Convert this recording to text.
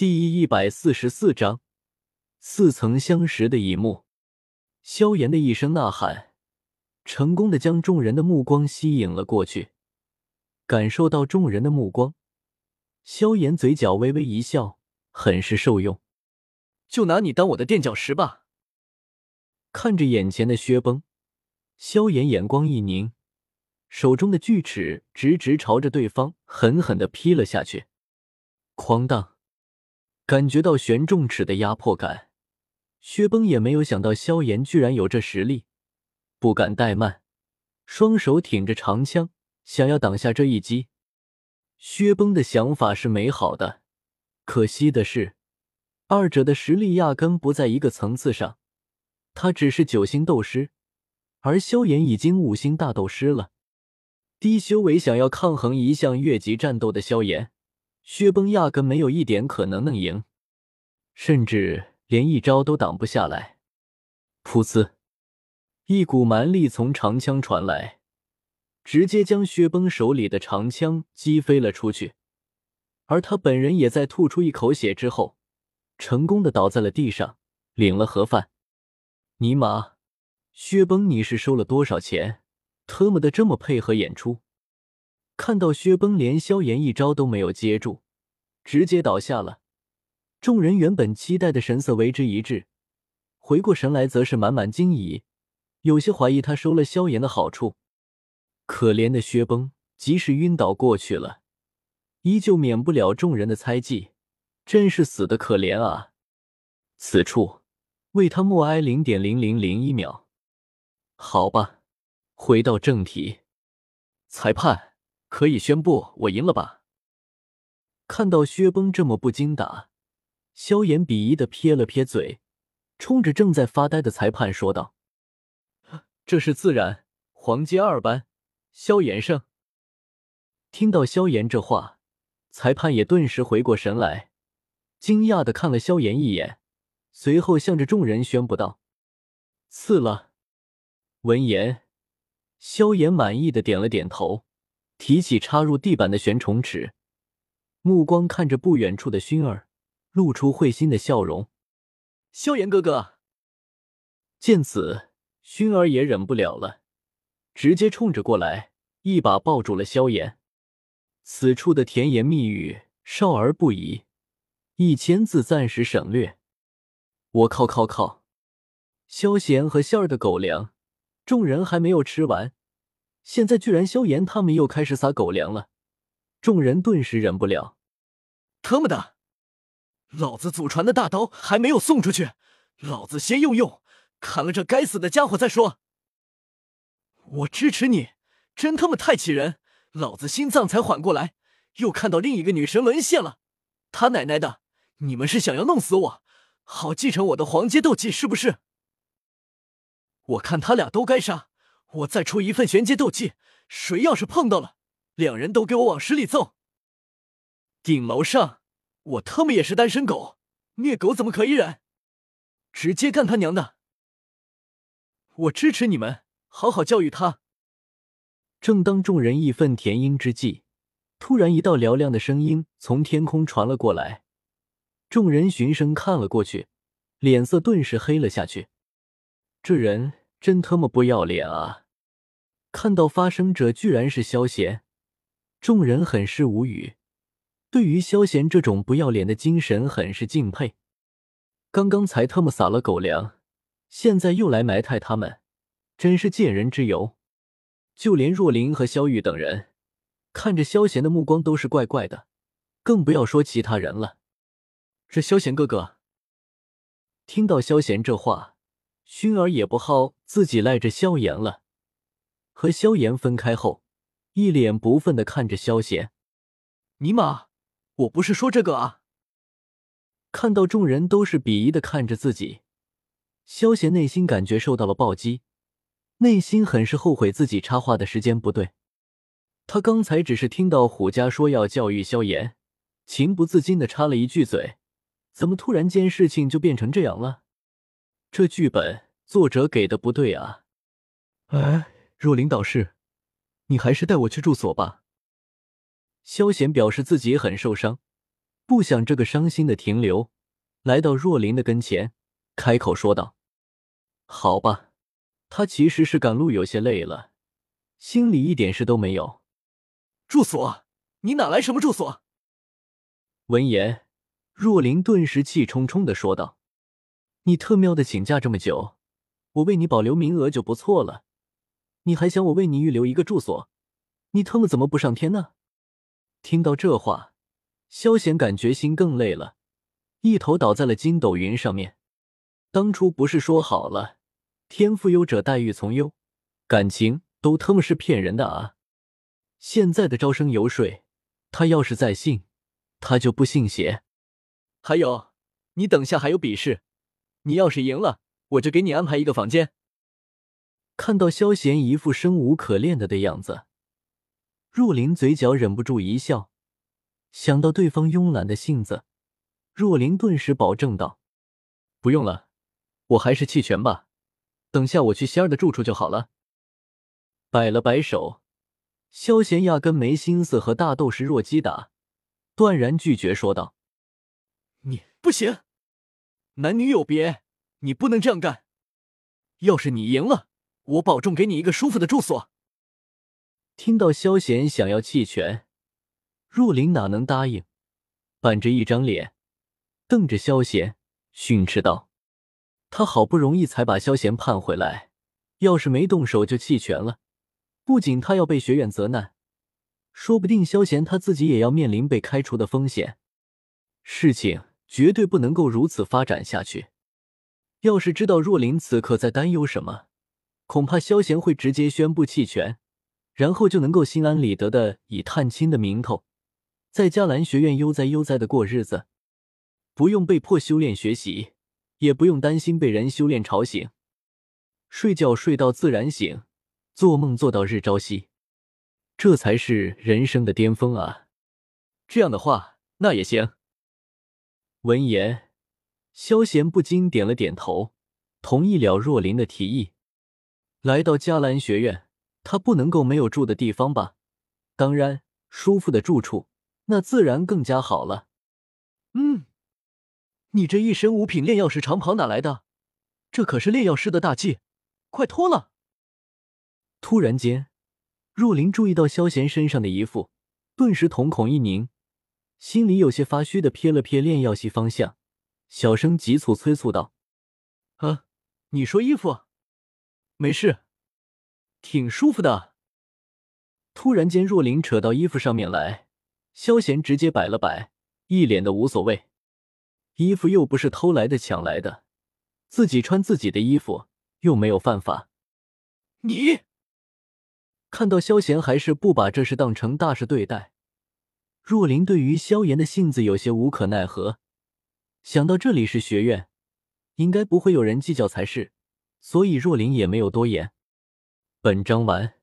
第一百四十四章，似曾相识的一幕。萧炎的一声呐喊，成功的将众人的目光吸引了过去。感受到众人的目光，萧炎嘴角微微一笑，很是受用。就拿你当我的垫脚石吧。看着眼前的薛崩，萧炎眼光一凝，手中的巨齿直直朝着对方狠狠的劈了下去。哐当！感觉到玄重尺的压迫感，薛崩也没有想到萧炎居然有这实力，不敢怠慢，双手挺着长枪，想要挡下这一击。薛崩的想法是美好的，可惜的是，二者的实力压根不在一个层次上。他只是九星斗师，而萧炎已经五星大斗师了。低修为想要抗衡一项越级战斗的萧炎。薛崩压根没有一点可能能赢，甚至连一招都挡不下来。噗呲，一股蛮力从长枪传来，直接将薛崩手里的长枪击飞了出去。而他本人也在吐出一口血之后，成功的倒在了地上，领了盒饭。尼玛，薛崩，你是收了多少钱？特么的这么配合演出！看到薛崩连萧炎一招都没有接住，直接倒下了。众人原本期待的神色为之一滞，回过神来则是满满惊疑，有些怀疑他收了萧炎的好处。可怜的薛崩，即使晕倒过去了，依旧免不了众人的猜忌，真是死的可怜啊！此处为他默哀零点零零零一秒。好吧，回到正题，裁判。可以宣布我赢了吧？看到薛崩这么不经打，萧炎鄙夷的撇了撇嘴，冲着正在发呆的裁判说道：“这是自然，黄阶二班，萧炎胜。”听到萧炎这话，裁判也顿时回过神来，惊讶的看了萧炎一眼，随后向着众人宣布道：“刺了。”闻言，萧炎满意的点了点头。提起插入地板的玄虫尺，目光看着不远处的薰儿，露出会心的笑容。萧炎哥哥，见此，薰儿也忍不了了，直接冲着过来，一把抱住了萧炎。此处的甜言蜜语少儿不宜，一千字暂时省略。我靠靠靠！萧炎和仙儿的狗粮，众人还没有吃完。现在居然萧炎他们又开始撒狗粮了，众人顿时忍不了。他妈的，老子祖传的大刀还没有送出去，老子先用用，砍了这该死的家伙再说。我支持你，真他妈太气人！老子心脏才缓过来，又看到另一个女神沦陷了。他奶奶的，你们是想要弄死我，好继承我的黄阶斗技是不是？我看他俩都该杀。我再出一份玄阶斗技，谁要是碰到了，两人都给我往死里揍！顶楼上，我他妈也是单身狗，虐狗怎么可以忍？直接干他娘的！我支持你们，好好教育他。正当众人义愤填膺之际，突然一道嘹亮的声音从天空传了过来，众人循声看了过去，脸色顿时黑了下去。这人。真他妈不要脸啊！看到发声者居然是萧贤，众人很是无语。对于萧贤这种不要脸的精神，很是敬佩。刚刚才他妈撒了狗粮，现在又来埋汰他们，真是见人之尤。就连若琳和萧玉等人看着萧贤的目光都是怪怪的，更不要说其他人了。这萧贤哥哥，听到萧贤这话。薰儿也不好自己赖着萧炎了，和萧炎分开后，一脸不忿的看着萧贤：“尼玛，我不是说这个啊！”看到众人都是鄙夷的看着自己，萧贤内心感觉受到了暴击，内心很是后悔自己插话的时间不对。他刚才只是听到虎家说要教育萧炎，情不自禁的插了一句嘴，怎么突然间事情就变成这样了？这剧本作者给的不对啊！哎，若琳导师，你还是带我去住所吧。萧贤表示自己很受伤，不想这个伤心的停留，来到若琳的跟前，开口说道：“好吧。”他其实是赶路有些累了，心里一点事都没有。住所？你哪来什么住所？闻言，若琳顿时气冲冲的说道：“你特喵的请假这么久，我为你保留名额就不错了，你还想我为你预留一个住所？你他妈怎么不上天呢？”听到这话，萧贤感觉心更累了，一头倒在了筋斗云上面。当初不是说好了？天赋优者待遇从优，感情都他妈是骗人的啊！现在的招生游说，他要是再信，他就不信邪。还有，你等下还有比试，你要是赢了，我就给你安排一个房间。看到萧贤一副生无可恋的的样子，若琳嘴角忍不住一笑，想到对方慵懒的性子，若琳顿时保证道：“不用了，我还是弃权吧。”等下我去仙儿的住处就好了。摆了摆手，萧贤压根没心思和大斗士若姬打，断然拒绝说道：“你不行，男女有别，你不能这样干。要是你赢了，我保证给你一个舒服的住所。”听到萧贤想要弃权，若琳哪能答应，板着一张脸，瞪着萧贤，训斥道。他好不容易才把萧贤盼回来，要是没动手就弃权了，不仅他要被学院责难，说不定萧贤他自己也要面临被开除的风险。事情绝对不能够如此发展下去。要是知道若琳此刻在担忧什么，恐怕萧贤会直接宣布弃权，然后就能够心安理得的以探亲的名头，在迦兰学院悠哉悠哉的过日子，不用被迫修炼学习。也不用担心被人修炼吵醒，睡觉睡到自然醒，做梦做到日朝夕，这才是人生的巅峰啊！这样的话，那也行。闻言，萧贤不禁点了点头，同意了若琳的提议。来到迦兰学院，他不能够没有住的地方吧？当然，舒服的住处，那自然更加好了。嗯。你这一身五品炼药师长袍哪来的？这可是炼药师的大忌，快脱了！突然间，若琳注意到萧贤身上的衣服，顿时瞳孔一凝，心里有些发虚的瞥了瞥炼药系方向，小声急促催促道：“啊，你说衣服？没事，挺舒服的。”突然间，若琳扯到衣服上面来，萧贤直接摆了摆，一脸的无所谓。衣服又不是偷来的、抢来的，自己穿自己的衣服又没有犯法。你看到萧贤还是不把这事当成大事对待，若琳对于萧炎的性子有些无可奈何。想到这里是学院，应该不会有人计较才是，所以若琳也没有多言。本章完。